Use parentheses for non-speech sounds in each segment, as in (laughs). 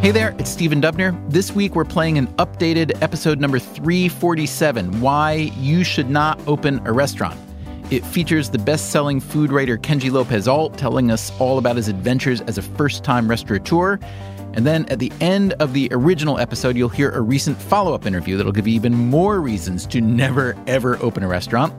Hey there, it's Stephen Dubner. This week we're playing an updated episode number 347 Why You Should Not Open a Restaurant. It features the best selling food writer Kenji Lopez Alt telling us all about his adventures as a first time restaurateur. And then at the end of the original episode, you'll hear a recent follow up interview that'll give you even more reasons to never, ever open a restaurant.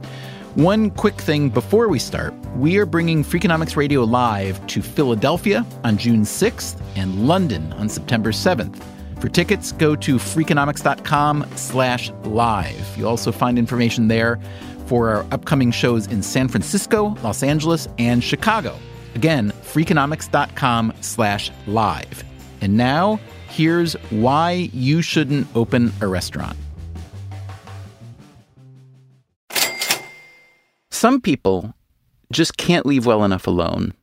One quick thing before we start we are bringing Freakonomics Radio live to Philadelphia on June 6th and London on September 7th. For tickets, go to freakonomics.com slash live. You'll also find information there for our upcoming shows in San Francisco, Los Angeles, and Chicago. Again, freakonomics.com slash live. And now, here's why you shouldn't open a restaurant. Some people just can't leave well enough alone.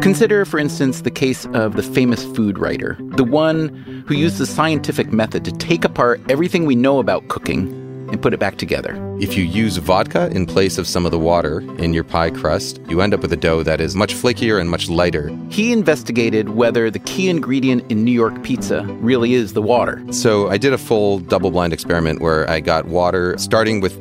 Consider, for instance, the case of the famous food writer, the one who used the scientific method to take apart everything we know about cooking and put it back together. If you use vodka in place of some of the water in your pie crust, you end up with a dough that is much flakier and much lighter. He investigated whether the key ingredient in New York pizza really is the water. So I did a full double blind experiment where I got water starting with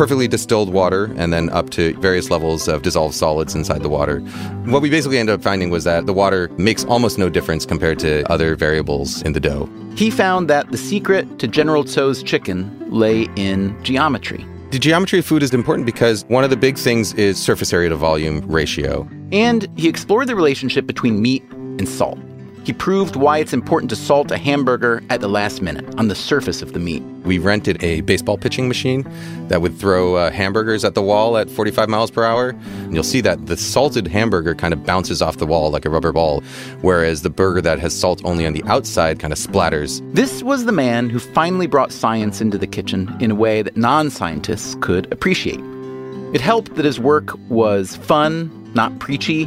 perfectly distilled water and then up to various levels of dissolved solids inside the water. What we basically ended up finding was that the water makes almost no difference compared to other variables in the dough. He found that the secret to General Tso's chicken lay in geometry. The geometry of food is important because one of the big things is surface area to volume ratio. And he explored the relationship between meat and salt. He proved why it's important to salt a hamburger at the last minute on the surface of the meat. We rented a baseball pitching machine that would throw uh, hamburgers at the wall at 45 miles per hour. And you'll see that the salted hamburger kind of bounces off the wall like a rubber ball, whereas the burger that has salt only on the outside kind of splatters. This was the man who finally brought science into the kitchen in a way that non scientists could appreciate. It helped that his work was fun, not preachy,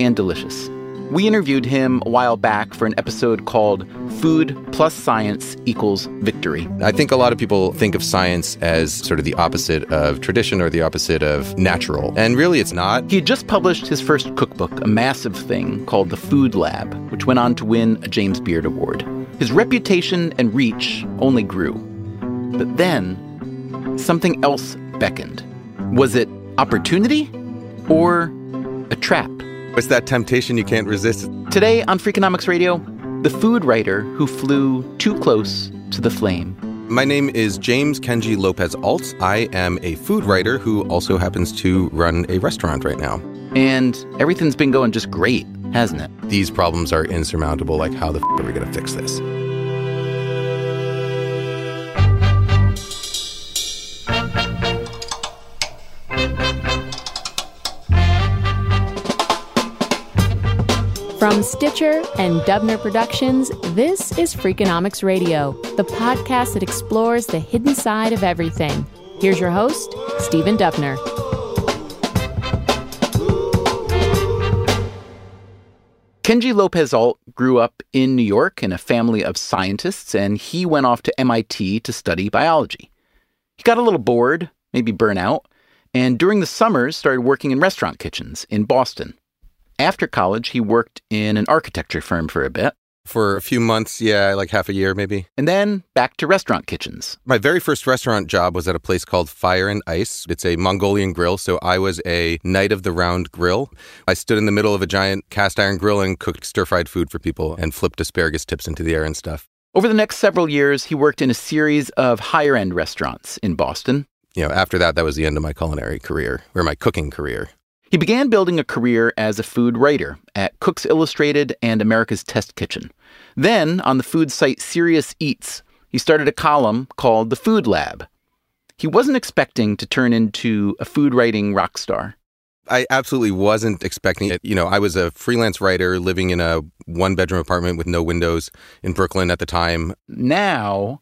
and delicious. We interviewed him a while back for an episode called Food Plus Science Equals Victory. I think a lot of people think of science as sort of the opposite of tradition or the opposite of natural. And really, it's not. He had just published his first cookbook, a massive thing called The Food Lab, which went on to win a James Beard Award. His reputation and reach only grew. But then, something else beckoned. Was it opportunity or a trap? It's that temptation you can't resist. Today on Freakonomics Radio, the food writer who flew too close to the flame. My name is James Kenji Lopez Alt. I am a food writer who also happens to run a restaurant right now. And everything's been going just great, hasn't it? These problems are insurmountable. Like, how the f- are we going to fix this? From Stitcher and Dubner Productions, this is Freakonomics Radio, the podcast that explores the hidden side of everything. Here's your host, Stephen Dubner. Kenji Lopez Alt grew up in New York in a family of scientists, and he went off to MIT to study biology. He got a little bored, maybe burnout, and during the summers started working in restaurant kitchens in Boston. After college, he worked in an architecture firm for a bit. For a few months, yeah, like half a year maybe. And then back to restaurant kitchens. My very first restaurant job was at a place called Fire and Ice. It's a Mongolian grill, so I was a knight of the round grill. I stood in the middle of a giant cast iron grill and cooked stir fried food for people and flipped asparagus tips into the air and stuff. Over the next several years, he worked in a series of higher end restaurants in Boston. You know, after that, that was the end of my culinary career or my cooking career. He began building a career as a food writer at Cooks Illustrated and America's Test Kitchen. Then, on the food site Serious Eats, he started a column called The Food Lab. He wasn't expecting to turn into a food writing rock star. I absolutely wasn't expecting it. You know, I was a freelance writer living in a one bedroom apartment with no windows in Brooklyn at the time. Now,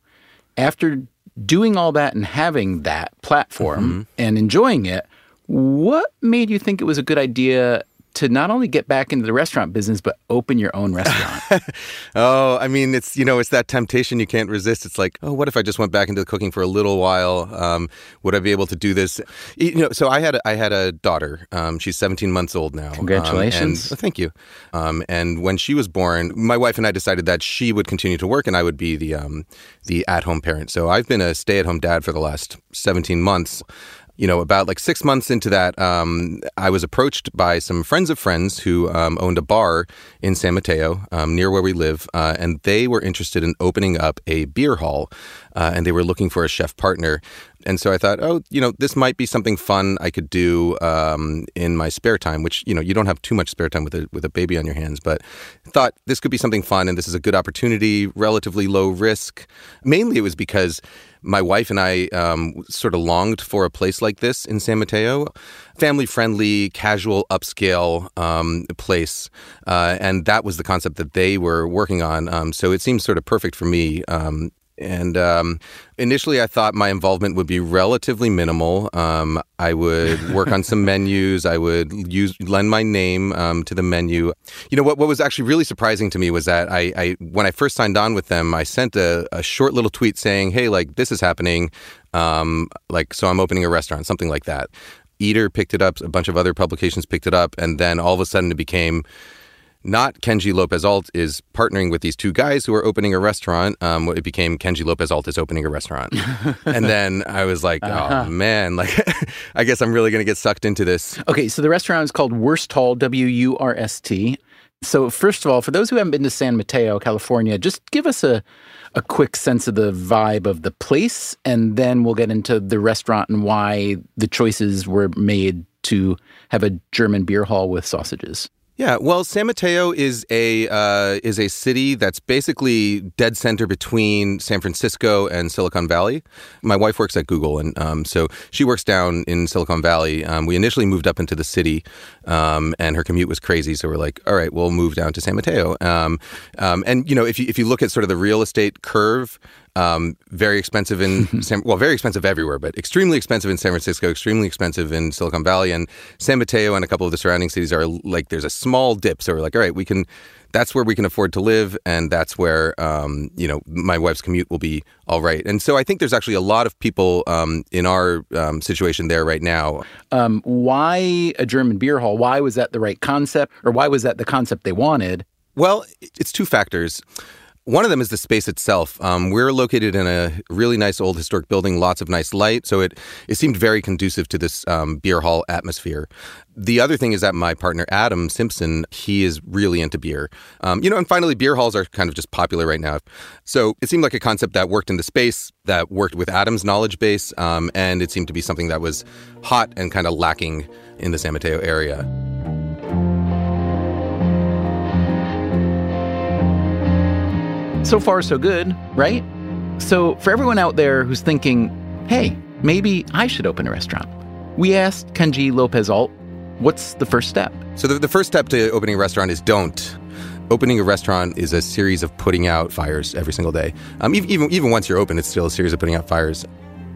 after doing all that and having that platform mm-hmm. and enjoying it, what made you think it was a good idea to not only get back into the restaurant business but open your own restaurant? (laughs) oh, I mean, it's you know, it's that temptation you can't resist. It's like, oh, what if I just went back into cooking for a little while? Um, would I be able to do this? You know, so I had I had a daughter. Um, she's 17 months old now. Congratulations! Um, and, oh, thank you. Um, and when she was born, my wife and I decided that she would continue to work and I would be the um, the at home parent. So I've been a stay at home dad for the last 17 months you know, about like six months into that, um, I was approached by some friends of friends who um, owned a bar in San Mateo um, near where we live, uh, and they were interested in opening up a beer hall, uh, and they were looking for a chef partner. And so I thought, oh, you know, this might be something fun I could do um, in my spare time, which you know you don't have too much spare time with a with a baby on your hands, but thought this could be something fun, and this is a good opportunity, relatively low risk. Mainly, it was because my wife and I um, sort of longed for a place like this in San Mateo, family friendly, casual, upscale um, place, uh, and that was the concept that they were working on. Um, so it seems sort of perfect for me. And um, initially, I thought my involvement would be relatively minimal. Um, I would (laughs) work on some menus. I would use lend my name um, to the menu. You know what? What was actually really surprising to me was that I, I when I first signed on with them, I sent a, a short little tweet saying, "Hey, like this is happening. Um, like so, I'm opening a restaurant, something like that." Eater picked it up. A bunch of other publications picked it up, and then all of a sudden, it became not Kenji Lopez Alt is partnering with these two guys who are opening a restaurant. Um, it became Kenji Lopez Alt is opening a restaurant, (laughs) and then I was like, oh, uh-huh. oh man, like (laughs) I guess I'm really going to get sucked into this. Okay, so the restaurant is called Wurst-Hall, W U R S T. So first of all, for those who haven't been to San Mateo, California, just give us a a quick sense of the vibe of the place, and then we'll get into the restaurant and why the choices were made to have a German beer hall with sausages. Yeah, well, San Mateo is a uh, is a city that's basically dead center between San Francisco and Silicon Valley. My wife works at Google, and um, so she works down in Silicon Valley. Um, we initially moved up into the city, um, and her commute was crazy. So we're like, all right, we'll move down to San Mateo. Um, um, and you know, if you if you look at sort of the real estate curve, um, very expensive in (laughs) San, well, very expensive everywhere, but extremely expensive in San Francisco, extremely expensive in Silicon Valley, and San Mateo and a couple of the surrounding cities are like there's a small dip. So we're like, all right, we can. That's where we can afford to live, and that's where um, you know my wife's commute will be all right. And so I think there's actually a lot of people um, in our um, situation there right now. Um, why a German beer hall? Why was that the right concept, or why was that the concept they wanted? Well, it's two factors. One of them is the space itself. Um, we're located in a really nice old historic building, lots of nice light, so it it seemed very conducive to this um, beer hall atmosphere. The other thing is that my partner Adam Simpson, he is really into beer. Um, you know, and finally, beer halls are kind of just popular right now. So it seemed like a concept that worked in the space, that worked with Adam's knowledge base, um, and it seemed to be something that was hot and kind of lacking in the San Mateo area. So far, so good, right? So, for everyone out there who's thinking, hey, maybe I should open a restaurant, we asked Kenji Lopez Alt, what's the first step? So, the, the first step to opening a restaurant is don't. Opening a restaurant is a series of putting out fires every single day. Um, even, even once you're open, it's still a series of putting out fires.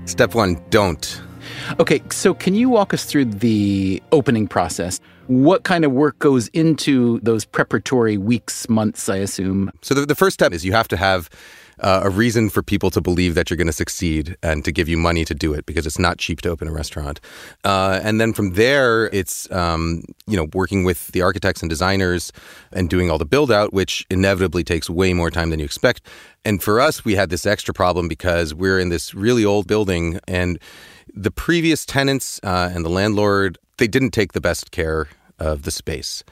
Step one, don't. Okay, so can you walk us through the opening process? What kind of work goes into those preparatory weeks, months, I assume? So the, the first step is you have to have uh, a reason for people to believe that you're going to succeed and to give you money to do it because it's not cheap to open a restaurant. Uh, and then from there, it's um, you know working with the architects and designers and doing all the build out, which inevitably takes way more time than you expect. And for us, we had this extra problem because we're in this really old building and the previous tenants uh, and the landlord they didn't take the best care of the space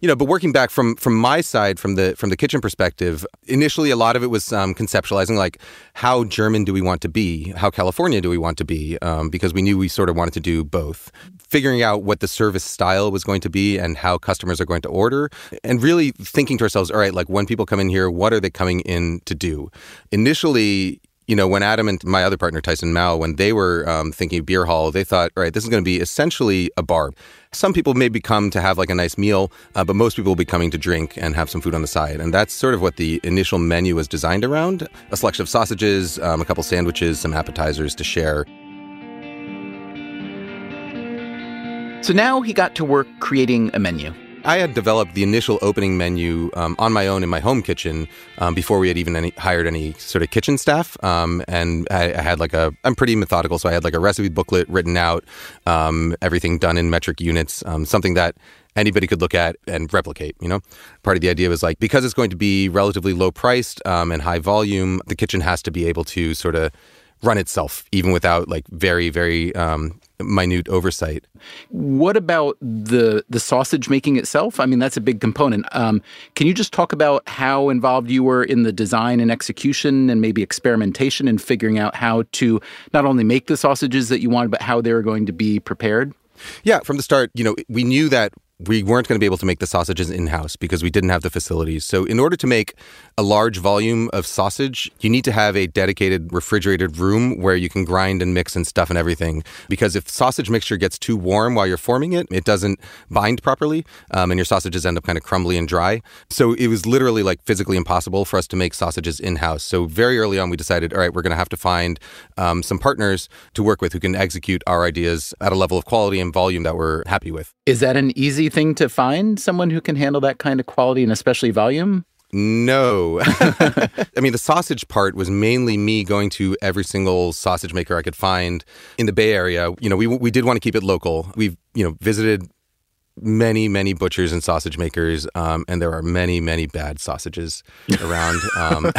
you know, but working back from from my side, from the from the kitchen perspective, initially a lot of it was um, conceptualizing like how German do we want to be, how California do we want to be, um, because we knew we sort of wanted to do both. Figuring out what the service style was going to be and how customers are going to order, and really thinking to ourselves, all right, like when people come in here, what are they coming in to do? Initially, you know, when Adam and my other partner, Tyson Mao, when they were um, thinking beer hall, they thought, all right, this is going to be essentially a bar. Some people may come to have like a nice meal, uh, but most people will be coming to drink and have some food on the side. And that's sort of what the initial menu was designed around a selection of sausages, um, a couple sandwiches, some appetizers to share. So now he got to work creating a menu. I had developed the initial opening menu um, on my own in my home kitchen um, before we had even any, hired any sort of kitchen staff. Um, and I, I, had like a, I'm pretty methodical, so I had like a recipe booklet written out, um, everything done in metric units, um, something that anybody could look at and replicate. You know, part of the idea was like because it's going to be relatively low priced um, and high volume, the kitchen has to be able to sort of run itself even without like very very um, minute oversight. What about the the sausage making itself? I mean, that's a big component. Um, can you just talk about how involved you were in the design and execution, and maybe experimentation and figuring out how to not only make the sausages that you wanted, but how they were going to be prepared? Yeah, from the start, you know, we knew that we weren't going to be able to make the sausages in house because we didn't have the facilities. So, in order to make a large volume of sausage, you need to have a dedicated refrigerated room where you can grind and mix and stuff and everything. Because if sausage mixture gets too warm while you're forming it, it doesn't bind properly um, and your sausages end up kind of crumbly and dry. So, it was literally like physically impossible for us to make sausages in house. So, very early on, we decided, all right, we're going to have to find um, some partners to work with who can execute our ideas at a level of quality and volume that we're happy with. Is that an easy thing to find someone who can handle that kind of quality and especially volume? No. (laughs) (laughs) I mean, the sausage part was mainly me going to every single sausage maker I could find in the Bay Area. You know, we, we did want to keep it local. We've, you know, visited many, many butchers and sausage makers, um, and there are many, many bad sausages around. Um,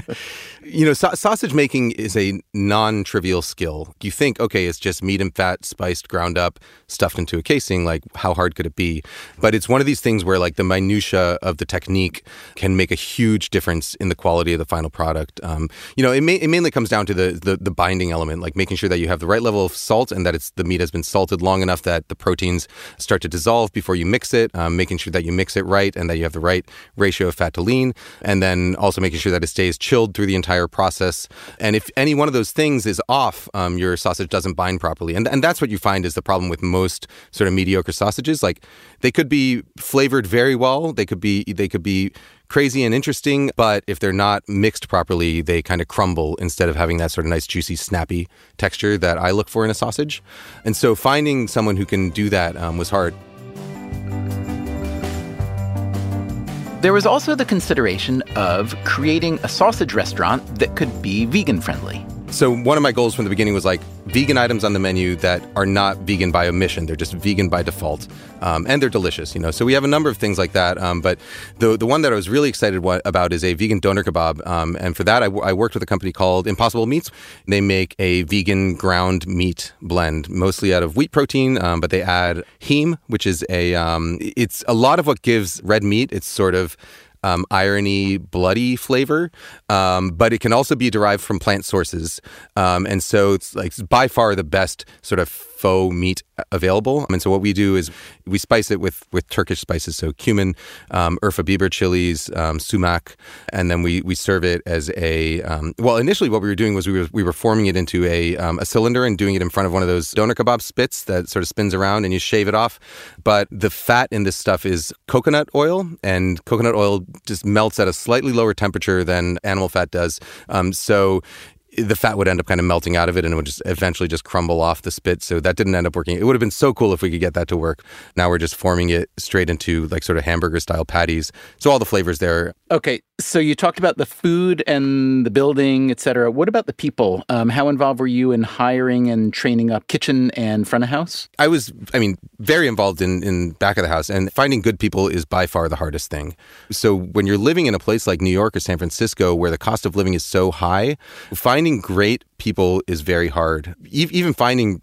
(laughs) you know, sa- sausage making is a non-trivial skill. You think, okay, it's just meat and fat spiced, ground up, stuffed into a casing. Like, how hard could it be? But it's one of these things where, like, the minutia of the technique can make a huge difference in the quality of the final product. Um, you know, it, it mainly comes down to the, the the binding element, like making sure that you have the right level of salt and that it's the meat has been salted long enough that the proteins start to dissolve before you mix it, um, making sure that you mix it right and that you have the right ratio of fat to lean, and then also making sure that it stays chilled through the entire process. And if any one of those things is off, um, your sausage doesn't bind properly. And, and that's what you find is the problem with most sort of mediocre sausages. Like they could be flavored very well, they could be they could be crazy and interesting, but if they're not mixed properly, they kind of crumble instead of having that sort of nice, juicy, snappy texture that I look for in a sausage. And so finding someone who can do that um, was hard. There was also the consideration of creating a sausage restaurant that could be vegan friendly. So one of my goals from the beginning was like vegan items on the menu that are not vegan by omission; they're just vegan by default, um, and they're delicious. You know, so we have a number of things like that. Um, but the the one that I was really excited about is a vegan doner kebab, um, and for that I, w- I worked with a company called Impossible Meats. They make a vegan ground meat blend, mostly out of wheat protein, um, but they add heme, which is a um, it's a lot of what gives red meat. It's sort of um, irony, bloody flavor, um, but it can also be derived from plant sources. Um, and so it's like by far the best sort of faux meat available. And so what we do is we spice it with with Turkish spices, so cumin, um, Urfa Biber chilies, um, sumac, and then we we serve it as a um, well. Initially, what we were doing was we were we were forming it into a um, a cylinder and doing it in front of one of those doner kebab spits that sort of spins around and you shave it off. But the fat in this stuff is coconut oil, and coconut oil just melts at a slightly lower temperature than animal fat does. Um, so the fat would end up kind of melting out of it and it would just eventually just crumble off the spit. So that didn't end up working. It would have been so cool if we could get that to work. Now we're just forming it straight into like sort of hamburger style patties. So all the flavors there. Okay, so you talked about the food and the building, et cetera. What about the people? Um, how involved were you in hiring and training up kitchen and front of house? I was, I mean, very involved in, in back of the house and finding good people is by far the hardest thing. So when you're living in a place like New York or San Francisco where the cost of living is so high, finding great people is very hard. E- even finding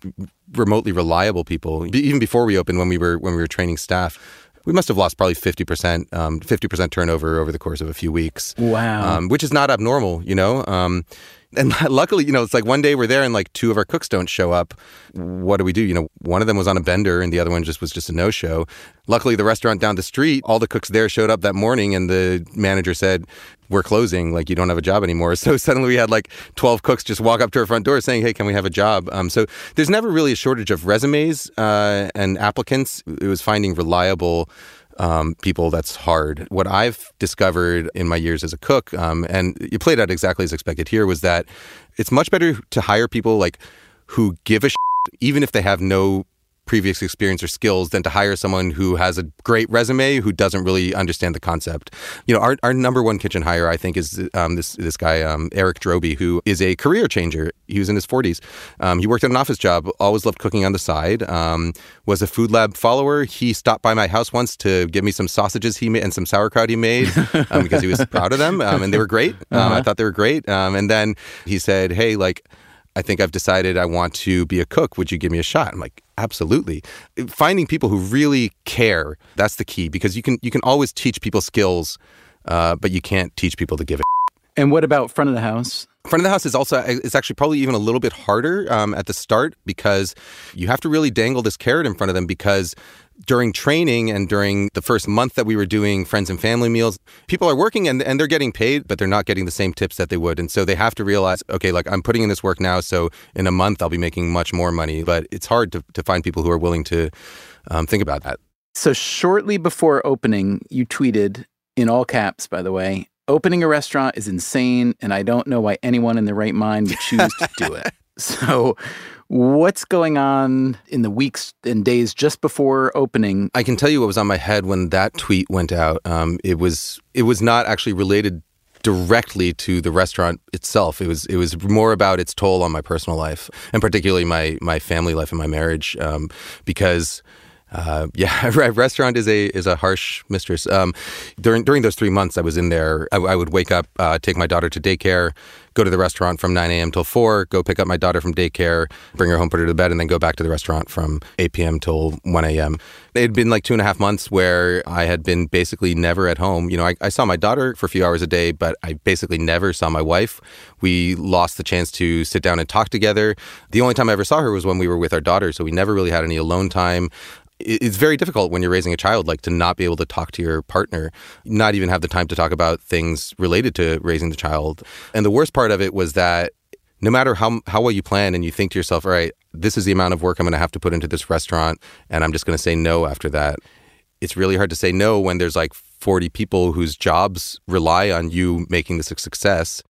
remotely reliable people, even before we opened when we were when we were training staff, we must have lost probably 50%, um, 50% turnover over the course of a few weeks. Wow. Um, which is not abnormal, you know? Um, and (laughs) luckily, you know, it's like one day we're there and like two of our cooks don't show up. What do we do? You know, one of them was on a bender and the other one just was just a no show. Luckily, the restaurant down the street, all the cooks there showed up that morning and the manager said, We're closing. Like, you don't have a job anymore. (laughs) So suddenly we had like 12 cooks just walk up to our front door saying, Hey, can we have a job? Um, so there's never really a shortage of resumes uh, and applicants. It was finding reliable um, people that's hard. What I've discovered in my years as a cook, um, and you played out exactly as expected here, was that it's much better to hire people like who give a shit, even if they have no previous experience or skills than to hire someone who has a great resume who doesn't really understand the concept. You know, our, our number one kitchen hire, I think, is um, this this guy um, Eric Droby, who is a career changer. He was in his 40s. Um, he worked at an office job, always loved cooking on the side. Um, was a food lab follower. He stopped by my house once to give me some sausages he made and some sauerkraut he made (laughs) um, because he was proud of them, um, and they were great. Uh-huh. I thought they were great. and then he said, "Hey, like." I think I've decided I want to be a cook. Would you give me a shot? I'm like, absolutely. Finding people who really care, that's the key because you can you can always teach people skills, uh, but you can't teach people to give a And what about front of the house? Front of the house is also it's actually probably even a little bit harder um, at the start because you have to really dangle this carrot in front of them because during training and during the first month that we were doing friends and family meals, people are working and, and they're getting paid, but they're not getting the same tips that they would. And so they have to realize, okay, like I'm putting in this work now, so in a month I'll be making much more money. But it's hard to, to find people who are willing to um, think about that. So shortly before opening, you tweeted in all caps, by the way, opening a restaurant is insane, and I don't know why anyone in their right mind would choose to do it. (laughs) So What's going on in the weeks and days just before opening? I can tell you what was on my head when that tweet went out. Um, it was it was not actually related directly to the restaurant itself. It was it was more about its toll on my personal life and particularly my my family life and my marriage um, because uh, (laughs) yeah, restaurant is a is a harsh mistress. Um, during during those three months I was in there, I, I would wake up, uh, take my daughter to daycare, go to the restaurant from 9 a.m. till 4, go pick up my daughter from daycare, bring her home, put her to bed, and then go back to the restaurant from 8 p.m. till 1 a.m. It had been like two and a half months where I had been basically never at home. You know, I, I saw my daughter for a few hours a day, but I basically never saw my wife. We lost the chance to sit down and talk together. The only time I ever saw her was when we were with our daughter, so we never really had any alone time it's very difficult when you're raising a child like to not be able to talk to your partner not even have the time to talk about things related to raising the child. And the worst part of it was that no matter how how well you plan and you think to yourself all right this is the amount of work i'm going to have to put into this restaurant and i'm just going to say no after that it's really hard to say no when there's like 40 people whose jobs rely on you making this a success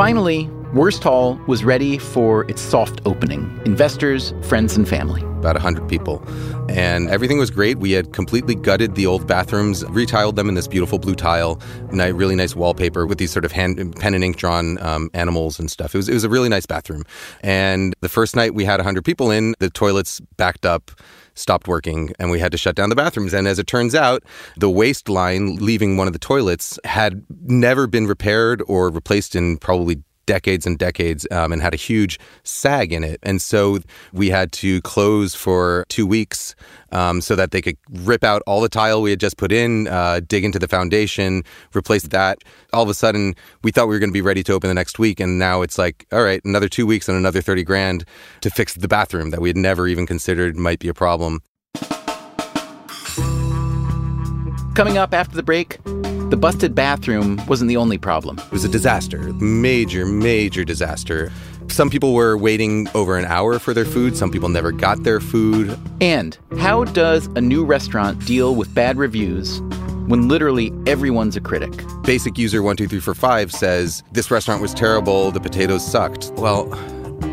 Finally, Wurst Hall was ready for its soft opening. Investors, friends, and family. About 100 people. And everything was great. We had completely gutted the old bathrooms, retiled them in this beautiful blue tile, really nice wallpaper with these sort of hand, pen and ink drawn um, animals and stuff. It was, it was a really nice bathroom. And the first night we had 100 people in, the toilets backed up stopped working and we had to shut down the bathrooms. And as it turns out, the waste line leaving one of the toilets had never been repaired or replaced in probably decades and decades um, and had a huge sag in it. And so we had to close for two weeks um, so that they could rip out all the tile we had just put in, uh, dig into the foundation, replace that. All of a sudden, we thought we were going to be ready to open the next week. And now it's like, all right, another two weeks and another 30 grand to fix the bathroom that we had never even considered might be a problem. Coming up after the break, the busted bathroom wasn't the only problem. It was a disaster, major, major disaster. Some people were waiting over an hour for their food. Some people never got their food. And how does a new restaurant deal with bad reviews when literally everyone's a critic? Basic user 12345 says, This restaurant was terrible. The potatoes sucked. Well,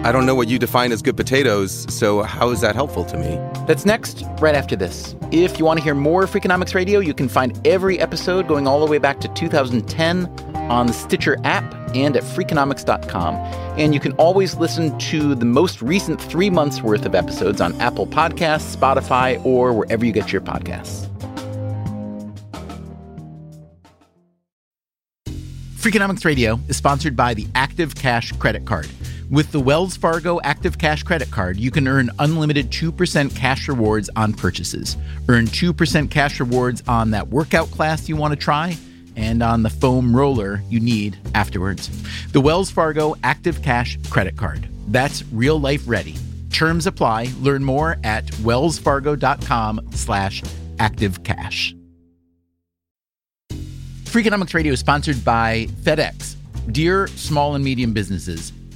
I don't know what you define as good potatoes, so how is that helpful to me? That's next, right after this. If you want to hear more Freakonomics Radio, you can find every episode going all the way back to 2010 on the Stitcher app and at Freakonomics.com. And you can always listen to the most recent three months worth of episodes on Apple Podcasts, Spotify, or wherever you get your podcasts. Freakonomics Radio is sponsored by the Active Cash Credit Card. With the Wells Fargo Active Cash Credit Card, you can earn unlimited 2% cash rewards on purchases. Earn 2% cash rewards on that workout class you want to try and on the foam roller you need afterwards. The Wells Fargo Active Cash Credit Card. That's real life ready. Terms apply. Learn more at wellsfargo.com slash activecash. Freakonomics Radio is sponsored by FedEx. Dear small and medium businesses,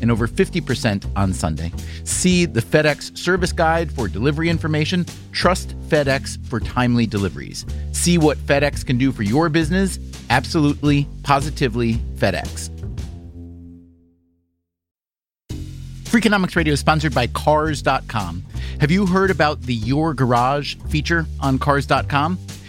and over 50% on Sunday. See the FedEx service guide for delivery information. Trust FedEx for timely deliveries. See what FedEx can do for your business. Absolutely, positively FedEx. Freakonomics Radio is sponsored by Cars.com. Have you heard about the Your Garage feature on Cars.com?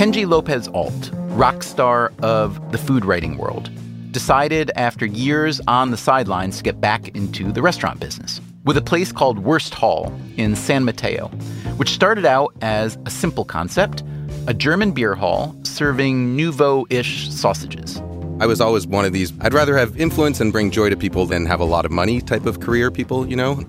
Kenji Lopez Alt, rock star of the food writing world, decided after years on the sidelines to get back into the restaurant business with a place called Wurst Hall in San Mateo, which started out as a simple concept a German beer hall serving nouveau ish sausages. I was always one of these, I'd rather have influence and bring joy to people than have a lot of money type of career people, you know?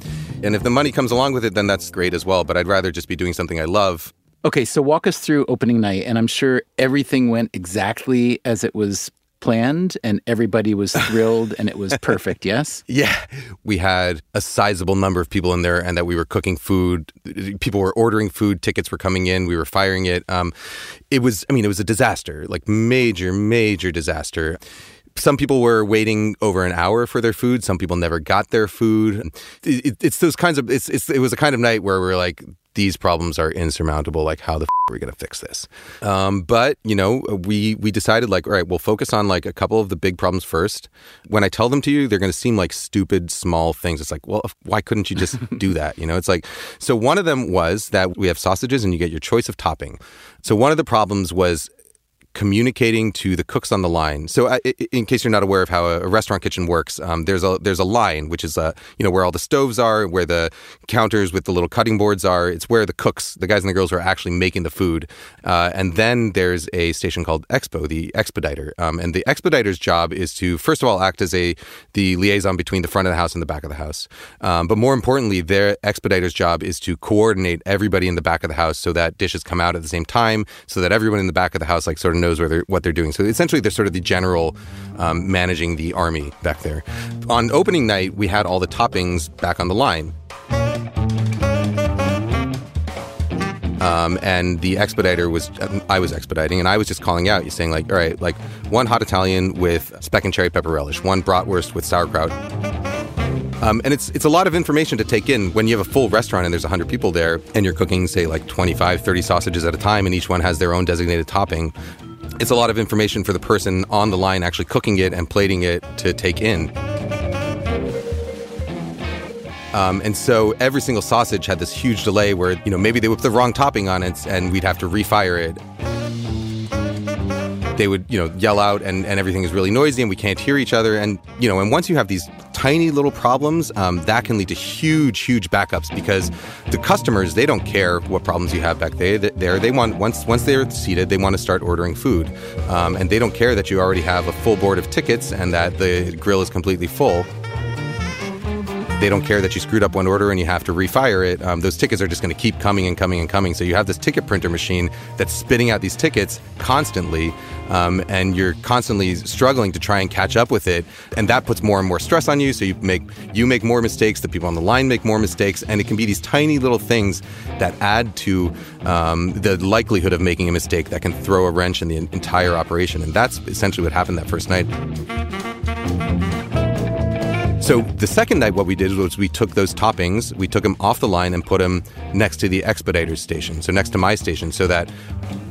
And if the money comes along with it, then that's great as well. But I'd rather just be doing something I love Okay, so walk us through opening night, and I'm sure everything went exactly as it was planned and everybody was thrilled and it was perfect, (laughs) yes? Yeah. We had a sizable number of people in there and that we were cooking food. People were ordering food, tickets were coming in, we were firing it. Um, it was, I mean, it was a disaster, like major, major disaster some people were waiting over an hour for their food. Some people never got their food. It, it, it's those kinds of. It's, it's it was a kind of night where we're like, these problems are insurmountable. Like, how the f- are we going to fix this? Um, but you know, we we decided like, all right, we'll focus on like a couple of the big problems first. When I tell them to you, they're going to seem like stupid small things. It's like, well, why couldn't you just (laughs) do that? You know, it's like. So one of them was that we have sausages and you get your choice of topping. So one of the problems was communicating to the cooks on the line. So, uh, in case you're not aware of how a restaurant kitchen works, um, there's a there's a line which is uh, you know where all the stoves are, where the counters with the little cutting boards are. It's where the cooks, the guys and the girls, are actually making the food. Uh, and then there's a station called Expo, the expediter, um, and the expediter's job is to first of all act as a the liaison between the front of the house and the back of the house. Um, but more importantly, their expediter's job is to coordinate everybody in the back of the house so that dishes come out at the same time, so that everyone in the back of the house like sort of knows where they're, what they're doing. So essentially, they're sort of the general um, managing the army back there. On opening night, we had all the toppings back on the line. Um, and the expediter was I was expediting, and I was just calling out, saying like, all right, like one hot Italian with speck and cherry pepper relish, one bratwurst with sauerkraut. Um, and it's it's a lot of information to take in when you have a full restaurant and there's 100 people there and you're cooking say like 25 30 sausages at a time and each one has their own designated topping it's a lot of information for the person on the line actually cooking it and plating it to take in. Um, and so every single sausage had this huge delay where, you know, maybe they put the wrong topping on it and we'd have to refire it. They would, you know, yell out and, and everything is really noisy and we can't hear each other. And, you know, and once you have these tiny little problems, um, that can lead to huge, huge backups because the customers, they don't care what problems you have back there. There, they want, once, once they're seated, they want to start ordering food. Um, and they don't care that you already have a full board of tickets and that the grill is completely full they don't care that you screwed up one order and you have to refire it. Um, those tickets are just going to keep coming and coming and coming. So you have this ticket printer machine that's spitting out these tickets constantly, um, and you're constantly struggling to try and catch up with it. And that puts more and more stress on you. So you make you make more mistakes. The people on the line make more mistakes, and it can be these tiny little things that add to um, the likelihood of making a mistake that can throw a wrench in the entire operation. And that's essentially what happened that first night. So the second night, what we did was we took those toppings, we took them off the line and put them next to the expediter's station, so next to my station, so that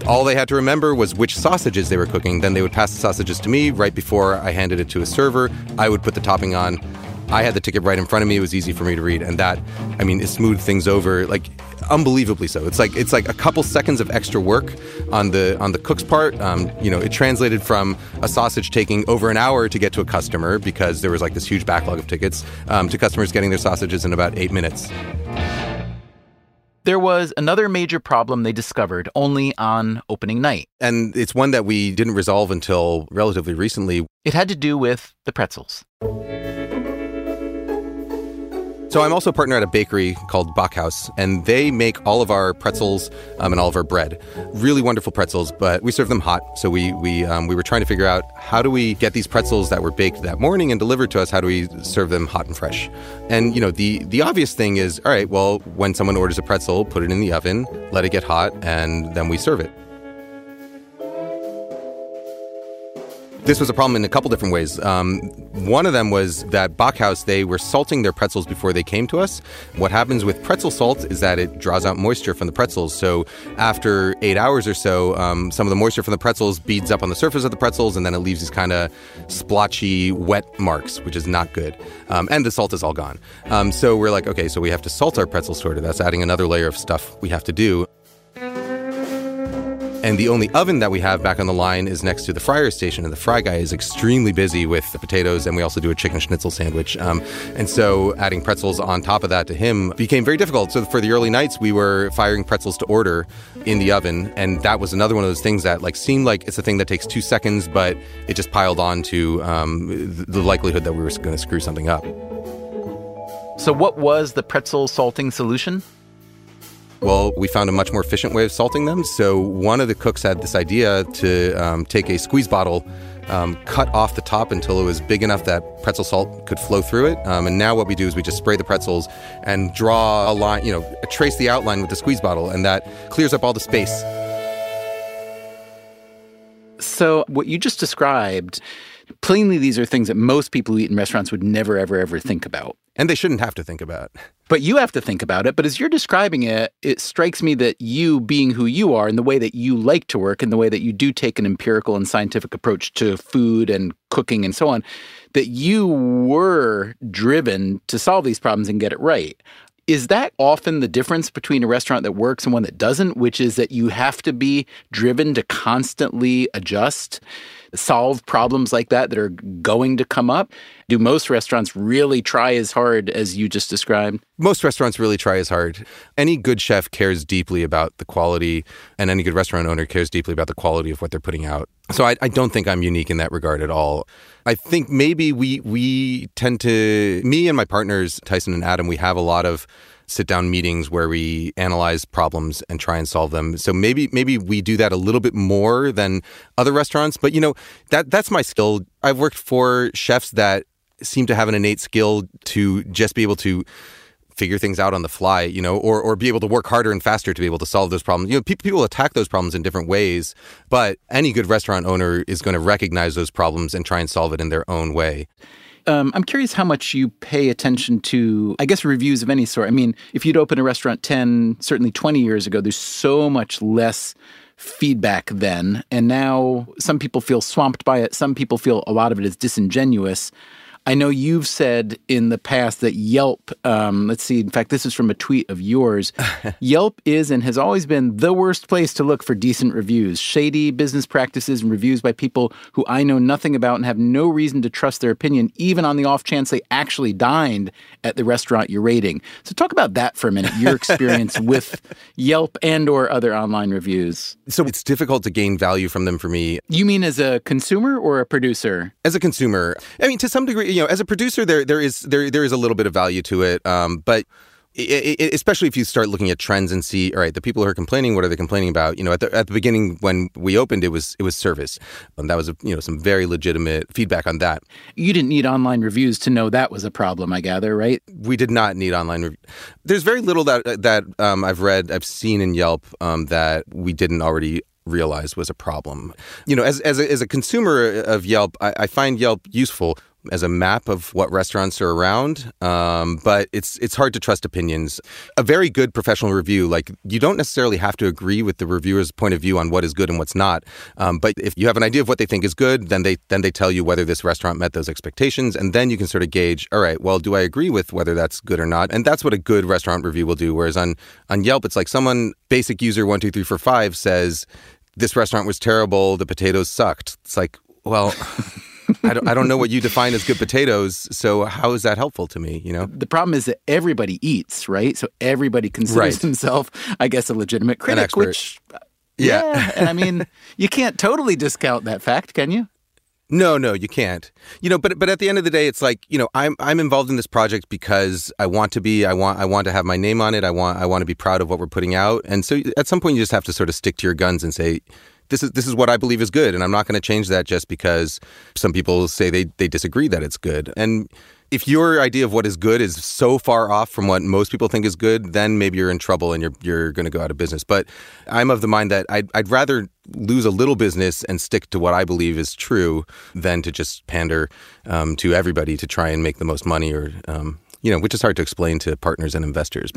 all they had to remember was which sausages they were cooking. Then they would pass the sausages to me right before I handed it to a server. I would put the topping on. I had the ticket right in front of me. It was easy for me to read, and that, I mean, it smoothed things over. Like unbelievably so. It's like it's like a couple seconds of extra work on the on the cook's part. Um, you know, it translated from a sausage taking over an hour to get to a customer because there was like this huge backlog of tickets um, to customers getting their sausages in about eight minutes. There was another major problem they discovered only on opening night. And it's one that we didn't resolve until relatively recently. It had to do with the pretzels. So I'm also a partner at a bakery called Backhaus, and they make all of our pretzels um, and all of our bread. Really wonderful pretzels, but we serve them hot. So we we um, we were trying to figure out how do we get these pretzels that were baked that morning and delivered to us? How do we serve them hot and fresh? And you know the the obvious thing is, all right, well, when someone orders a pretzel, put it in the oven, let it get hot, and then we serve it. This was a problem in a couple different ways. Um, one of them was that Backhaus, they were salting their pretzels before they came to us. What happens with pretzel salt is that it draws out moisture from the pretzels. So after eight hours or so, um, some of the moisture from the pretzels beads up on the surface of the pretzels, and then it leaves these kind of splotchy, wet marks, which is not good. Um, and the salt is all gone. Um, so we're like, okay, so we have to salt our pretzels sort of. That's adding another layer of stuff we have to do. And the only oven that we have back on the line is next to the fryer station, and the fry guy is extremely busy with the potatoes, and we also do a chicken schnitzel sandwich. Um, and so adding pretzels on top of that to him became very difficult. So for the early nights, we were firing pretzels to order in the oven, and that was another one of those things that like seemed like it's a thing that takes two seconds, but it just piled on to um, the likelihood that we were going to screw something up. So, what was the pretzel salting solution? Well, we found a much more efficient way of salting them. So one of the cooks had this idea to um, take a squeeze bottle, um, cut off the top until it was big enough that pretzel salt could flow through it. Um, and now what we do is we just spray the pretzels and draw a line, you know, trace the outline with the squeeze bottle, and that clears up all the space. So what you just described plainly these are things that most people who eat in restaurants would never ever ever think about and they shouldn't have to think about but you have to think about it. But as you're describing it, it strikes me that you, being who you are, and the way that you like to work, and the way that you do take an empirical and scientific approach to food and cooking and so on, that you were driven to solve these problems and get it right. Is that often the difference between a restaurant that works and one that doesn't, which is that you have to be driven to constantly adjust? Solve problems like that that are going to come up? Do most restaurants really try as hard as you just described? Most restaurants really try as hard. Any good chef cares deeply about the quality, and any good restaurant owner cares deeply about the quality of what they're putting out. So I, I don't think I'm unique in that regard at all. I think maybe we we tend to me and my partners Tyson and Adam we have a lot of sit down meetings where we analyze problems and try and solve them. So maybe maybe we do that a little bit more than other restaurants. But you know that that's my skill. I've worked for chefs that seem to have an innate skill to just be able to figure things out on the fly, you know, or or be able to work harder and faster to be able to solve those problems. You know, people people attack those problems in different ways, but any good restaurant owner is going to recognize those problems and try and solve it in their own way. Um, I'm curious how much you pay attention to, I guess, reviews of any sort. I mean, if you'd open a restaurant 10, certainly 20 years ago, there's so much less feedback then. And now some people feel swamped by it. Some people feel a lot of it is disingenuous. I know you've said in the past that Yelp, um, let's see, in fact, this is from a tweet of yours. (laughs) Yelp is and has always been the worst place to look for decent reviews. Shady business practices and reviews by people who I know nothing about and have no reason to trust their opinion, even on the off chance they actually dined at the restaurant you're rating. So talk about that for a minute, your experience (laughs) with Yelp and or other online reviews. So it's difficult to gain value from them for me. You mean as a consumer or a producer? As a consumer, I mean, to some degree, you know, as a producer, there there is there there is a little bit of value to it, um, but. It, it, especially if you start looking at trends and see, all right, the people who are complaining, what are they complaining about? You know, at the at the beginning when we opened, it was it was service, and that was you know some very legitimate feedback on that. You didn't need online reviews to know that was a problem, I gather, right? We did not need online. Rev- There's very little that that um, I've read, I've seen in Yelp um, that we didn't already realize was a problem. You know, as as a, as a consumer of Yelp, I, I find Yelp useful as a map of what restaurants are around. Um, but it's it's hard to trust opinions. A very good professional review, like you don't necessarily have to agree with the reviewer's point of view on what is good and what's not. Um, but if you have an idea of what they think is good, then they then they tell you whether this restaurant met those expectations, and then you can sort of gauge. All right, well, do I agree with whether that's good or not? And that's what a good restaurant review will do. Whereas on on Yelp, it's like someone basic user one two three four five says this restaurant was terrible. The potatoes sucked. It's like well. (laughs) I don't, I don't know what you define as good potatoes. So how is that helpful to me? You know, the problem is that everybody eats, right? So everybody considers Right. himself, I guess, a legitimate critic. Which, uh, Yeah. yeah, and I mean, you can't totally discount that fact, can you? No, no, you can't. You know, but but at the end of the day, it's like you know, I'm I'm involved in this project because I want to be. I want I want to have my name on it. I want I want to be proud of what we're putting out. And so at some point, you just have to sort of stick to your guns and say. This is this is what I believe is good, and I'm not going to change that just because some people say they they disagree that it's good. And if your idea of what is good is so far off from what most people think is good, then maybe you're in trouble and you're you're going to go out of business. But I'm of the mind that I'd, I'd rather lose a little business and stick to what I believe is true than to just pander um, to everybody to try and make the most money or. Um, you know, which is hard to explain to partners and investors.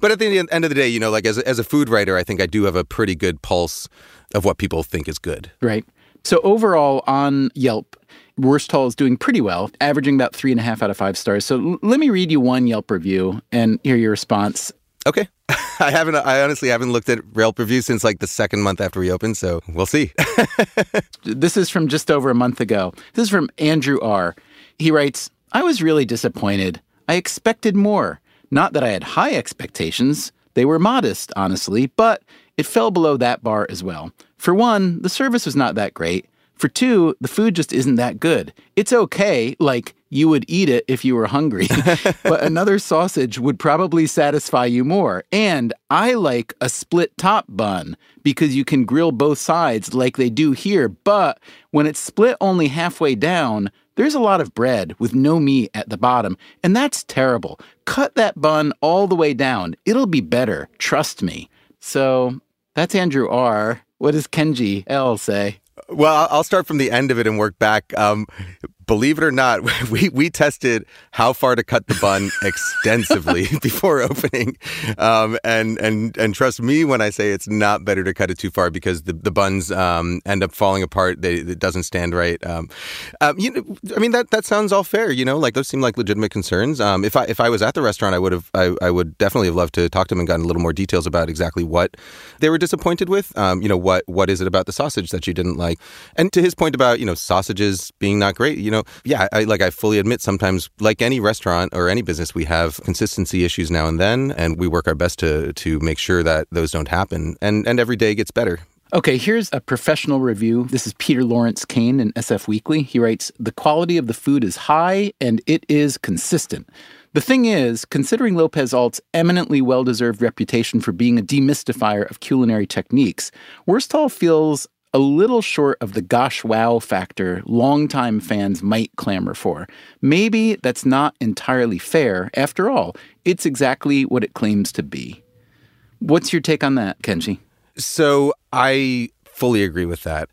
but (laughs) at the end of the day, you know, like as a, as a food writer, I think I do have a pretty good pulse of what people think is good. Right. So overall on Yelp, Wursthall is doing pretty well, averaging about three and a half out of five stars. So l- let me read you one Yelp review and hear your response. Okay. (laughs) I haven't. I honestly haven't looked at Yelp reviews since like the second month after we opened, so we'll see. (laughs) This is from just over a month ago. This is from Andrew R. He writes, I was really disappointed. I expected more. Not that I had high expectations. They were modest, honestly, but it fell below that bar as well. For one, the service was not that great. For two, the food just isn't that good. It's okay, like you would eat it if you were hungry, (laughs) but another sausage would probably satisfy you more. And I like a split top bun because you can grill both sides like they do here, but when it's split only halfway down, there's a lot of bread with no meat at the bottom, and that's terrible. Cut that bun all the way down. It'll be better, trust me. So that's Andrew R. What does Kenji L say? Well, I'll- start from the end of it and work back. Um, believe it or not, (laughs) we we tested how far to cut the bun (laughs) extensively (laughs) before opening, um, and and and trust me when I say it's not better to cut it too far because the the buns um, end up falling apart. They it doesn't stand right. Um, um, you know, I mean that that sounds all fair. You know, like those seem like legitimate concerns. Um, if I if I was at the restaurant, I would have I, I would definitely have loved to talk to them and gotten a little more details about exactly what they were disappointed with. Um, you know, what what is it about the sausage that you didn't like? And to his point about you know sausages being not great, you know, yeah, I like I fully admit sometimes, like any restaurant or any business, we have consistency issues now and then, and we work our best to to make sure that those don't happen. And and every day gets better. Okay, here's a professional review. This is Peter Lawrence Kane in SF Weekly. He writes The quality of the food is high and it is consistent. The thing is, considering Lopez Alt's eminently well deserved reputation for being a demystifier of culinary techniques, Wursthall feels a little short of the gosh wow factor longtime fans might clamor for. Maybe that's not entirely fair. After all, it's exactly what it claims to be. What's your take on that, Kenji? So I fully agree with that.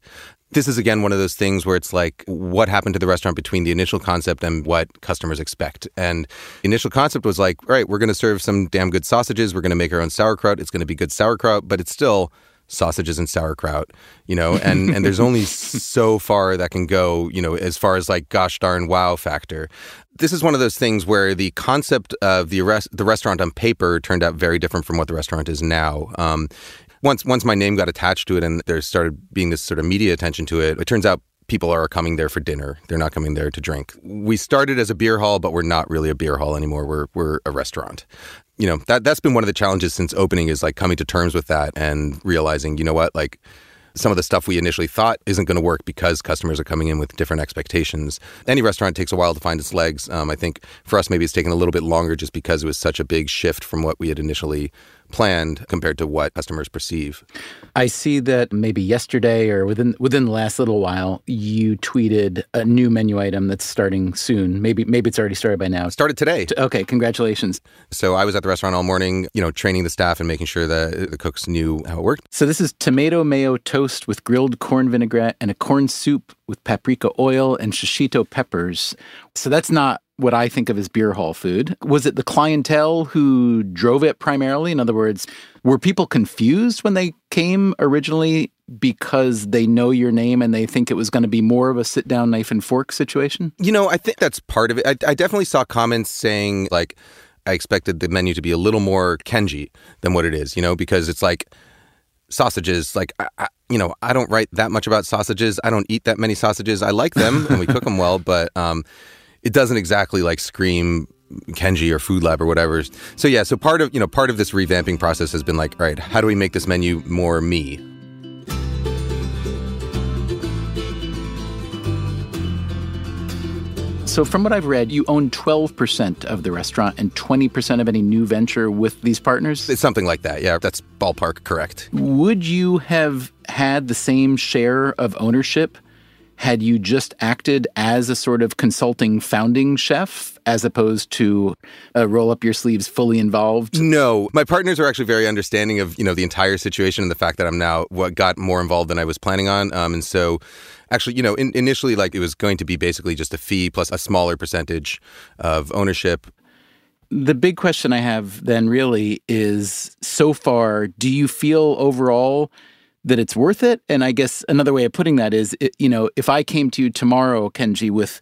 This is again one of those things where it's like what happened to the restaurant between the initial concept and what customers expect. And initial concept was like, all right, we're going to serve some damn good sausages. We're going to make our own sauerkraut. It's going to be good sauerkraut, but it's still sausages and sauerkraut, you know, and, and there's only (laughs) so far that can go, you know, as far as like gosh darn wow factor. This is one of those things where the concept of the rest, the restaurant on paper turned out very different from what the restaurant is now. Um, once once my name got attached to it and there started being this sort of media attention to it, it turns out people are coming there for dinner. They're not coming there to drink. We started as a beer hall, but we're not really a beer hall anymore. We're we're a restaurant you know that that's been one of the challenges since opening is like coming to terms with that and realizing you know what like some of the stuff we initially thought isn't going to work because customers are coming in with different expectations. Any restaurant takes a while to find its legs. Um, I think for us, maybe it's taken a little bit longer just because it was such a big shift from what we had initially planned compared to what customers perceive. I see that maybe yesterday or within within the last little while you tweeted a new menu item that's starting soon. Maybe maybe it's already started by now. Started today. Okay, congratulations. So I was at the restaurant all morning, you know, training the staff and making sure that the cooks knew how it worked. So this is tomato mayo toast with grilled corn vinaigrette and a corn soup with paprika oil and shishito peppers. So that's not what I think of as beer hall food. Was it the clientele who drove it primarily? In other words, were people confused when they came originally because they know your name and they think it was going to be more of a sit down knife and fork situation? You know, I think that's part of it. I, I definitely saw comments saying, like, I expected the menu to be a little more Kenji than what it is, you know, because it's like, sausages like I, I, you know i don't write that much about sausages i don't eat that many sausages i like them and we cook them well but um it doesn't exactly like scream Kenji or Food Lab or whatever. So yeah, so part of you know part of this revamping process has been like, all right, how do we make this menu more me? So, from what I've read, you own 12% of the restaurant and 20% of any new venture with these partners? It's something like that. Yeah, that's ballpark correct. Would you have had the same share of ownership had you just acted as a sort of consulting founding chef as opposed to uh, roll up your sleeves fully involved? No. My partners are actually very understanding of you know the entire situation and the fact that i'm now what got more involved than i was planning on. Um, and so actually you know in, initially like it was going to be basically just a fee plus a smaller percentage of ownership. The big question i have then really is so far do you feel overall that it's worth it. And I guess another way of putting that is, you know, if I came to you tomorrow, Kenji, with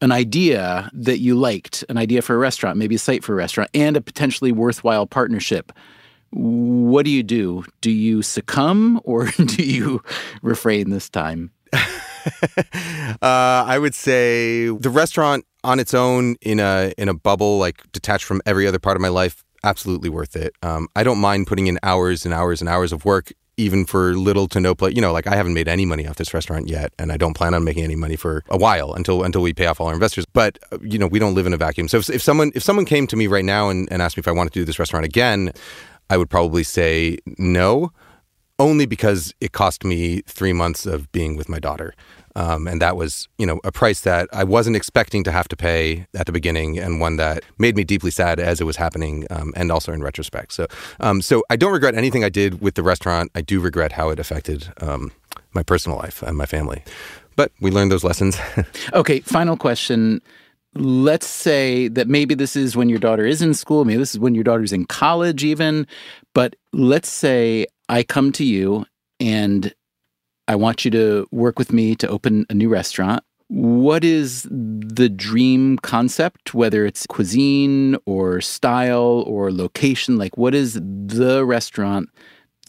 an idea that you liked, an idea for a restaurant, maybe a site for a restaurant, and a potentially worthwhile partnership, what do you do? Do you succumb (laughs) or do you refrain this time? (laughs) uh, I would say the restaurant on its own in a in a bubble, like detached from every other part of my life, absolutely worth it. Um, I don't mind putting in hours and hours and hours of work even for little to no play. You know, like I haven't made any money off this restaurant yet, and I don't plan on making any money for a while until until we pay off all our investors. But uh, you know, we don't live in a vacuum. So if, if someone if someone came to me right now and, and asked me if I wanted to do this restaurant again, I would probably say no, only because it cost me three months of being with my daughter. Um, and that was, you know, a price that I wasn't expecting to have to pay at the beginning, and one that made me deeply sad as it was happening, um, and also in retrospect. So, um, so I don't regret anything I did with the restaurant. I do regret how it affected um, my personal life and my family, but we learned those lessons. (laughs) okay, final question. Let's say that maybe this is when your daughter is in school, maybe this is when your daughter's in college, even. But let's say I come to you and I want you to work with me to open a new restaurant. What is the dream concept, whether it's cuisine or style or location? Like, what is the restaurant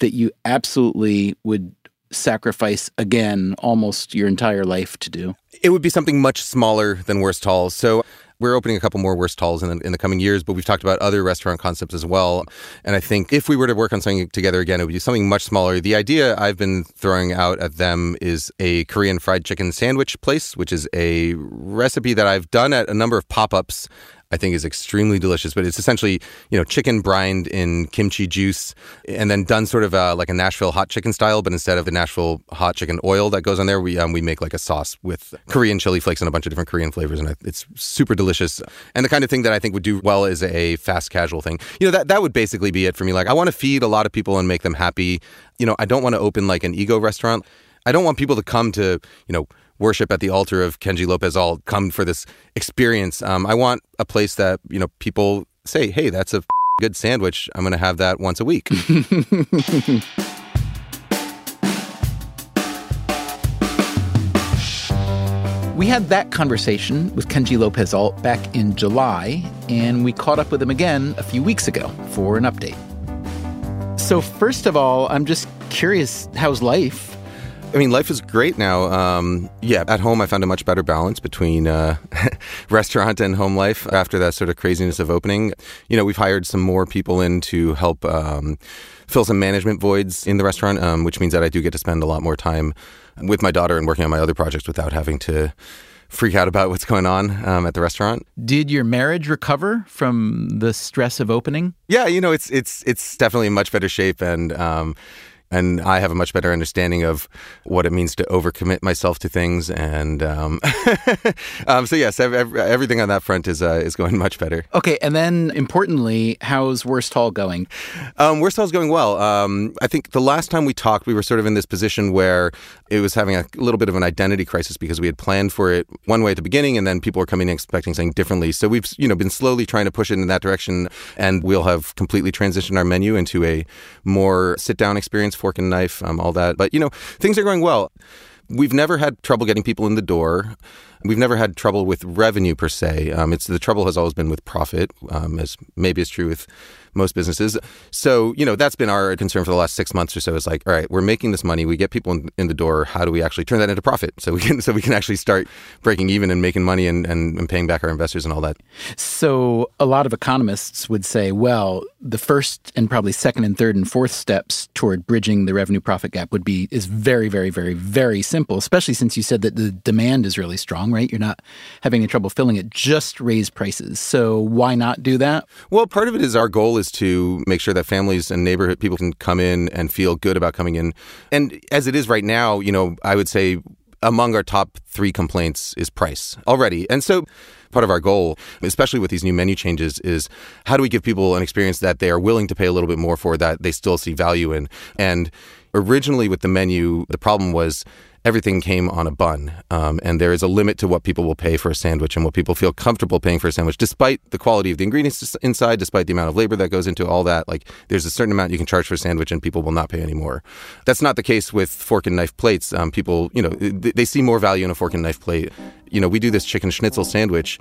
that you absolutely would sacrifice again almost your entire life to do? It would be something much smaller than Wursthall. So we're opening a couple more Wursthalls in in the coming years, but we've talked about other restaurant concepts as well. And I think if we were to work on something together again, it would be something much smaller. The idea I've been throwing out at them is a Korean fried chicken sandwich place, which is a recipe that I've done at a number of pop ups I think is extremely delicious. But it's essentially, you know, chicken brined in kimchi juice and then done sort of uh, like a Nashville hot chicken style. But instead of the Nashville hot chicken oil that goes on there, we um, we make like a sauce with Korean chili flakes and a bunch of different Korean flavors, and it's super delicious. And the kind of thing that I think would do well is a fast casual thing. You know, that that would basically be it for me. Like I want to feed a lot of people and make them happy. You know, I don't want to open like an ego restaurant. I don't want people to come to, you know, worship at the altar of Kenji Lopez Alt come for this experience. Um, I want a place that you know people say, "Hey, that's a good sandwich. I'm going to have that once a week." (laughs) We had that conversation with Kenji Lopez Alt back in July, and we caught up with him again a few weeks ago for an update. So, first of all, I'm just curious how's life? I mean, life is great now. Um, yeah, at home, I found a much better balance between uh, (laughs) restaurant and home life after that sort of craziness of opening. You know, we've hired some more people in to help um, fill some management voids in the restaurant, um, which means that I do get to spend a lot more time with my daughter and working on my other projects without having to freak out about what's going on um, at the restaurant. Did your marriage recover from the stress of opening? Yeah, you know, it's it's it's definitely in much better shape, and um, and I have a much better understanding of what it means to overcommit myself to things. And um, (laughs) um, so, yes, everything on that front is uh, is going (laughs) much better. Okay, and then importantly, how's Wursthall going? Um, Wursthall's going well. Um, I think the last time we talked, we were sort of in this position where it was having a little bit of an identity crisis because we had planned for it one way at the beginning, and then people were coming in expecting something differently. So we've you know been slowly trying to push it in that direction, and we'll have completely transitioned our menu into a more sit down experience fork and knife, um, all that. But, you know, things are going well. We've never had trouble getting people in the door. We've never had trouble with revenue per se. Um, it's the trouble has always been with profit, um, as maybe is true with most businesses. So, you know, that's been our concern for the last six months or so. Is like, all right, we're making this money, we get people in, in, the door. How do we actually turn that into profit? So we can (laughs) so we can actually start breaking even and making money and, and, and paying back our investors and all that. So a lot of economists would say, well, the first and probably second and third and fourth steps toward bridging the revenue profit gap would be is very, very, very, very simple, especially since you said that the demand is really strong, right? You're not having any trouble filling it. Just raise prices. So why not do that? Well, part of it is our goal is to make sure that families and neighborhood people can come in and feel good about coming in. And as it is right now, you know, I would say among our top three complaints is price already. And so part of our goal, especially with these new menu changes, is how do we give people an experience that they are willing to pay a little bit more for that they still see value in? And originally with the menu, the problem was everything came on a bun. Um, and there is a limit to what people will pay for a sandwich and what people feel comfortable paying for a sandwich, despite the quality of the ingredients inside, despite the amount of labor that goes into all that. Like, there's a certain amount you can charge for a sandwich and people will not pay anymore. That's not the case with fork and knife plates. Um, people, you know, they see more value in a fork and knife plate. You know, we do this chicken schnitzel sandwich.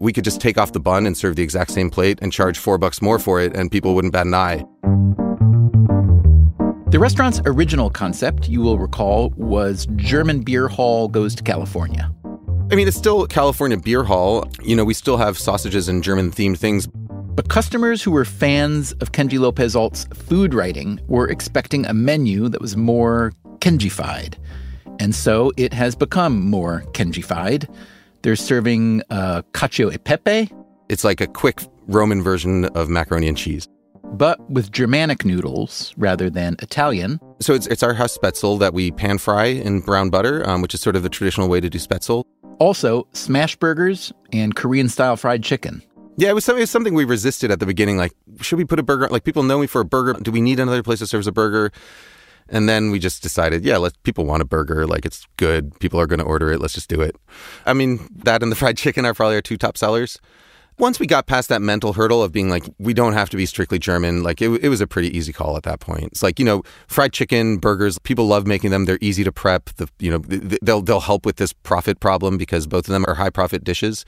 We could just take off the bun and serve the exact same plate and charge four bucks more for it, and people wouldn't bat an eye. The restaurant's original concept, you will recall, was German Beer Hall goes to California. I mean, it's still California Beer Hall. You know, we still have sausages and German themed things. But customers who were fans of Kenji Lopez Alt's food writing were expecting a menu that was more Kenjified. And so it has become more Kenjified. They're serving uh, cacio e pepe. It's like a quick Roman version of macaroni and cheese but with Germanic noodles rather than Italian. So it's, it's our house spätzle that we pan fry in brown butter, um, which is sort of the traditional way to do spätzle. Also, smash burgers and Korean style fried chicken. Yeah, it was, something, it was something we resisted at the beginning. Like, should we put a burger? Like, people know me for a burger. Do we need another place that serves a burger? And then we just decided, yeah, let people want a burger. Like it's good. People are going to order it. Let's just do it. I mean, that and the fried chicken are probably our two top sellers once we got past that mental hurdle of being like, we don't have to be strictly German, like it, it was a pretty easy call at that point. It's like, you know, fried chicken, burgers, people love making them. They're easy to prep. The, you know, they'll, they'll help with this profit problem because both of them are high profit dishes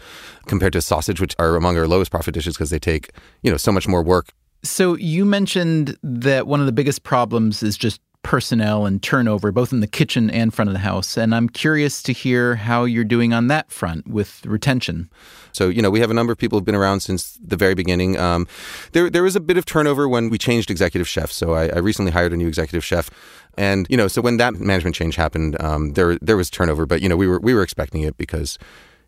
compared to sausage, which are among our lowest profit dishes because they take, you know, so much more work. So you mentioned that one of the biggest problems is just personnel and turnover, both in the kitchen and front of the house. And I'm curious to hear how you're doing on that front with retention. So, you know, we have a number of people who've been around since the very beginning. Um, there, there was a bit of turnover when we changed executive chefs. So I, I, recently hired a new executive chef. And, you know, so when that management change happened, um, there, there was turnover, but, you know, we were, we were expecting it because,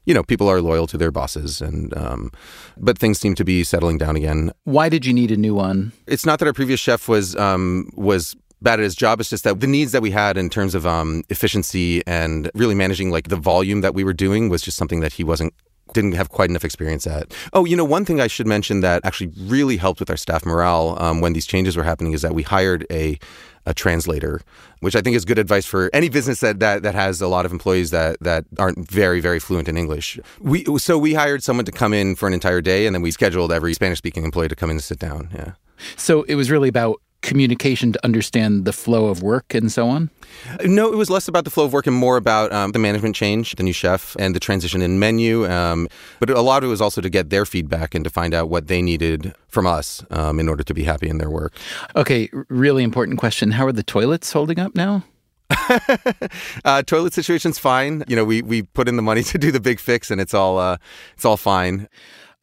you know, people are loyal to their bosses, and um, but things seem to be settling down again. Why did you need a new one? It's not that our previous chef was um, was bad at his job. It's just that the needs that we had in terms of um, efficiency and really managing like the volume that we were doing was just something that he wasn't didn't have quite enough experience at. Oh, you know, one thing I should mention that actually really helped with our staff morale um, when these changes were happening is that we hired a a translator, which I think is good advice for any business that, that, that has a lot of employees that, that aren't very, very fluent in English. We, so we hired someone to come in for an entire day and then we scheduled every Spanish speaking employee to come in and sit down. Yeah. So it was really about communication to understand the flow of work and so on? No, it was less about the flow of work and more about um, the management change, the new chef, and the transition in menu. Um, but a lot of it was also to get their feedback and to find out what they needed from us um, in order to be happy in their work. Okay, really important question. How are the toilets holding up now? (laughs) uh, toilet situation's fine. You know, we we put in the money (laughs) to do the big fix, and it's all uh, it's all fine.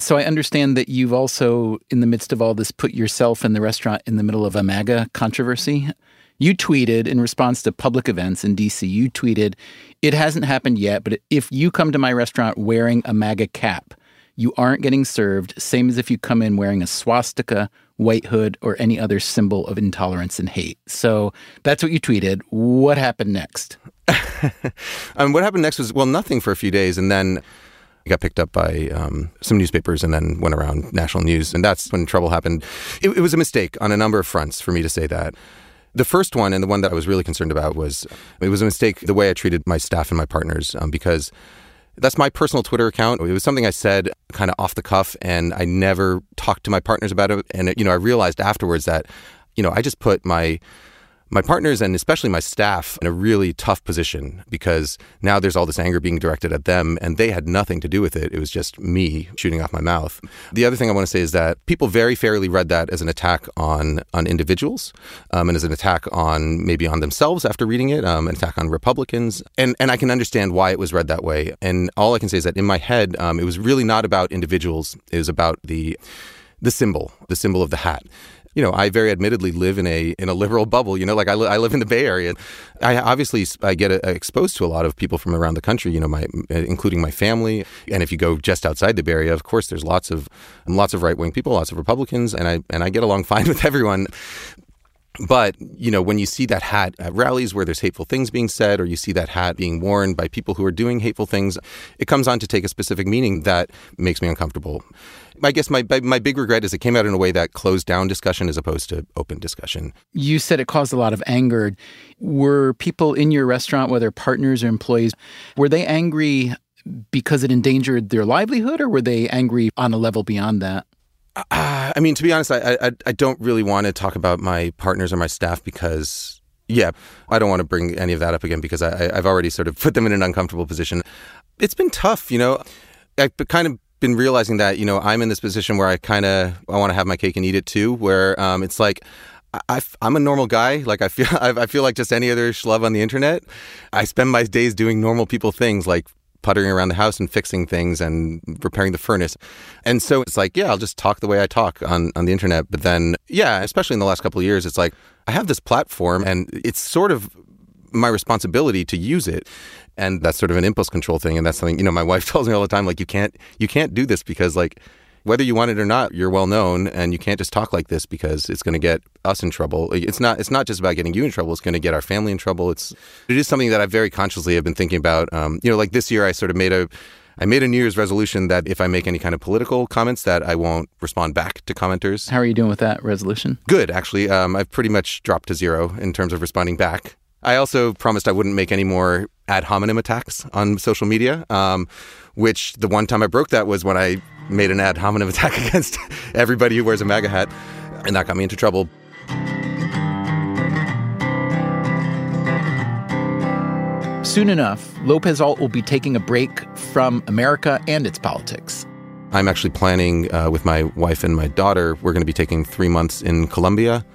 So I understand that you've also, in the midst of all this, put yourself and the restaurant in the middle of a MAGA controversy. You tweeted in response to public events in DC, you tweeted, It hasn't happened yet, but if you come to my restaurant wearing a MAGA cap, you aren't getting served, same as if you come in wearing a swastika, white hood, or any other symbol of intolerance and hate. So that's what you tweeted. What happened next? (laughs) um, what happened next was, well, nothing for a few days. And then it got picked up by um, some newspapers and then went around national news. And that's when trouble happened. It, it was a mistake on a number of fronts for me to say that. The first one, and the one that I was really concerned about, was it was a mistake the way I treated my staff and my partners um, because that's my personal Twitter account. It was something I said kind of off the cuff, and I never talked to my partners about it. And, you know, I realized afterwards that, you know, I just put my my partners and especially my staff in a really tough position because now there's all this anger being directed at them and they had nothing to do with it. It was just me shooting off my mouth. The other thing I want to say is that people very fairly read that as an attack on on individuals um, and as an attack on maybe on themselves after reading it, um, an attack on Republicans. And and I can understand why it was read that way. And all I can say is that in my head, um, it was really not about individuals. It was about the the symbol, the symbol of the hat you know, I very admittedly live in a in a liberal bubble. You know, like I, li- I live in the Bay Area. I obviously I get a, exposed to a lot of people from around the country. You know, my uh, including my family. And if you go just outside the Bay Area, of course, there's lots of lots of right wing people, lots of Republicans, and I and I get along (laughs) fine with everyone. But, you know, when you see that hat at rallies where there's hateful things being said, or you see that hat being worn by people who are doing hateful things, it comes on to take a specific meaning that makes me uncomfortable. I guess my my big regret is it came out in a way that closed down discussion as opposed to open discussion. You said it caused a lot of anger. Were people in your restaurant, whether partners or employees, were they angry because it endangered their livelihood, or were they angry on a level beyond that? Uh, I mean, to be honest, I, I I don't really want to talk about my partners or my staff because, yeah, I don't want to bring any of that up again because I, I've already sort of put them in an uncomfortable position. It's been tough, you know. I've kind of been realizing that you know I'm in this position where I kind of I want to have my cake and eat it too, where um, it's like. I, am a normal guy. Like I feel, (laughs) I feel like just any other schlub on the internet. I spend my days doing normal people things, like puttering around the house and fixing things and repairing the furnace. And so it's like, yeah, I'll just talk the way I talk on, on the internet. But then, yeah, especially in the last couple of years, it's like I have this platform and it's sort of my responsibility to use it. And that's sort of an impulse control thing. And that's something, you know, my wife (laughs) tells me all the time, like, you can't, you can't do this because like whether you want it or not, you're well known, and you can't just talk like this because it's going to get us in trouble. It's not. It's not just about getting you in trouble. It's going to get our family in trouble. It's. It is something that I very consciously have been thinking about. Um, you know, like this year, I sort of made a. I made a New Year's resolution that if I make any kind of political comments, that I won't respond back to commenters. How are you doing with that resolution? Good, actually. Um, I've pretty much dropped to zero in terms of responding back. I also promised I wouldn't make any more ad hominem attacks on social media. Um, which the one time I broke that was when I made an ad hominem (laughs) attack against everybody who wears a MAGA hat, and that got me into trouble. Soon enough, Lopez Alt will be taking a break from America and its politics. I'm actually planning uh, with my wife and my daughter, we're going to be taking three months in Colombia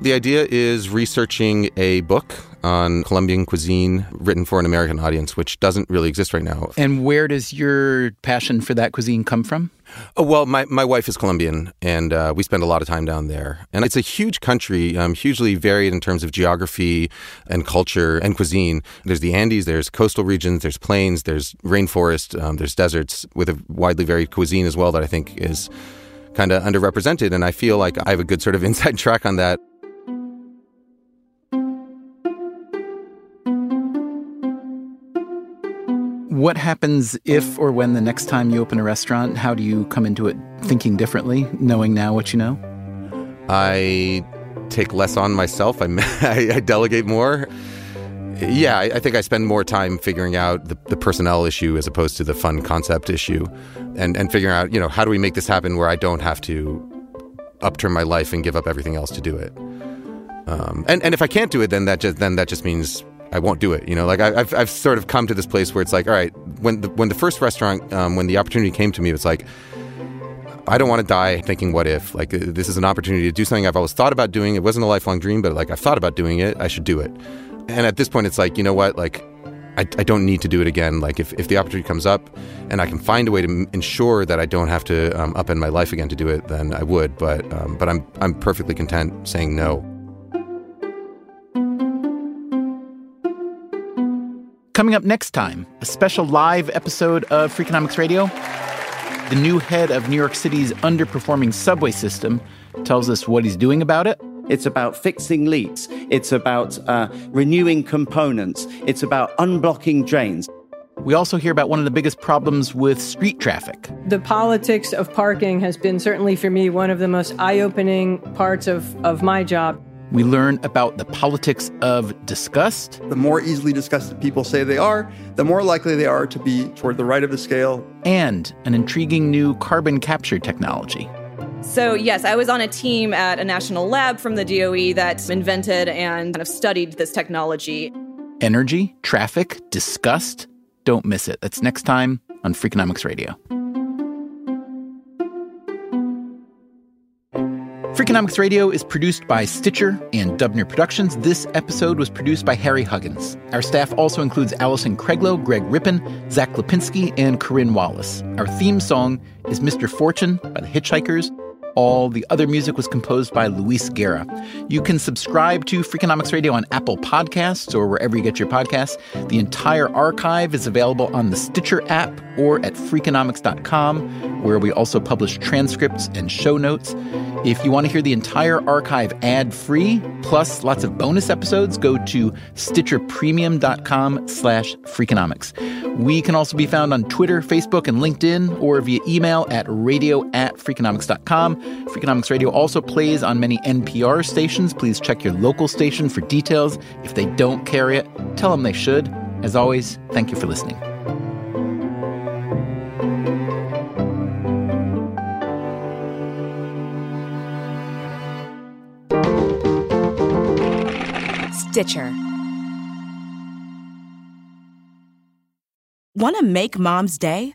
the idea is researching a book on Colombian cuisine written for an American audience, which doesn't really exist right now. And where does your passion for that cuisine come from? Oh, well, my, my wife is Colombian, and uh, we spend a lot of time down there. And it's a huge country, um, hugely varied in terms of geography and culture and cuisine. There's the Andes, there's coastal regions, there's plains, there's rainforest, um, there's deserts with a widely varied cuisine as well that I think is kind of underrepresented. And I feel like I have a good sort of (laughs) inside track on that. What happens if or when the next time you open a restaurant? How do you come into it thinking differently, knowing now what you know? I take less on myself. (laughs) I, I, delegate more. Yeah, I, I, think I spend more time figuring out the, the, personnel issue as opposed to the fun concept issue, and and figuring out you know how do we make this happen where I don't have to upturn my life and give up everything else to do it. Um, and and if I can't do it, then that just then that just means I won't do it. You know, like I, have I've sort of come to this place where it's like, all right, when the, when the first restaurant, um, when the opportunity came to me, it's like, I don't want to die thinking, what if? Like, this is an opportunity to do something I've always thought about doing. It wasn't a lifelong dream, but like I've thought about doing it. I should do it. And at this point, it's like, you know what? Like, I, I don't need to do it again. Like, if, if the opportunity comes up and I can find a way to m- ensure that I don't have to um, upend my life again to do it, then I would. But um, but I'm I'm perfectly content saying no. Coming up next time, a special live episode of Freakonomics Radio. The new head of New York City's underperforming subway system tells us what he's doing about it. It's about fixing leaks. It's about uh, renewing components. It's about unblocking drains. We also hear about one of the biggest problems with street traffic. The politics of parking has been certainly for me one of the most eye opening parts of, of my job. We learn about the politics of disgust. The more easily disgusted people say they are, the more likely they are to be toward the right of the scale. And an intriguing new carbon capture technology. So, yes, I was on a team at a national lab from the DOE that invented and kind of studied this technology. Energy, traffic, disgust. Don't miss it. That's next time on Freakonomics Radio. Freakonomics Radio is produced by Stitcher and Dubner Productions. This episode was produced by Harry Huggins. Our staff also includes Alison Craiglow, Greg Rippin, Zack Lapinski, and Corinne Wallace. Our theme song is Mr. Fortune by the Hitchhikers. All the other music was composed by Luis Guerra. You can subscribe to Freakonomics Radio on Apple Podcasts or wherever you get your podcasts. The entire archive is available on the Stitcher app or at Freakonomics.com, where we also publish transcripts and show notes. If you want to hear the entire archive ad-free, plus lots of bonus episodes, go to StitcherPremium.com slash Freakonomics. We can also be found on Twitter, Facebook, and LinkedIn, or via email at radio at Freakonomics.com. Freakonomics Radio also plays on many NPR stations. Please check your local station for details. If they don't carry it, tell them they should. As always, thank you for listening. Stitcher. Want to make mom's day?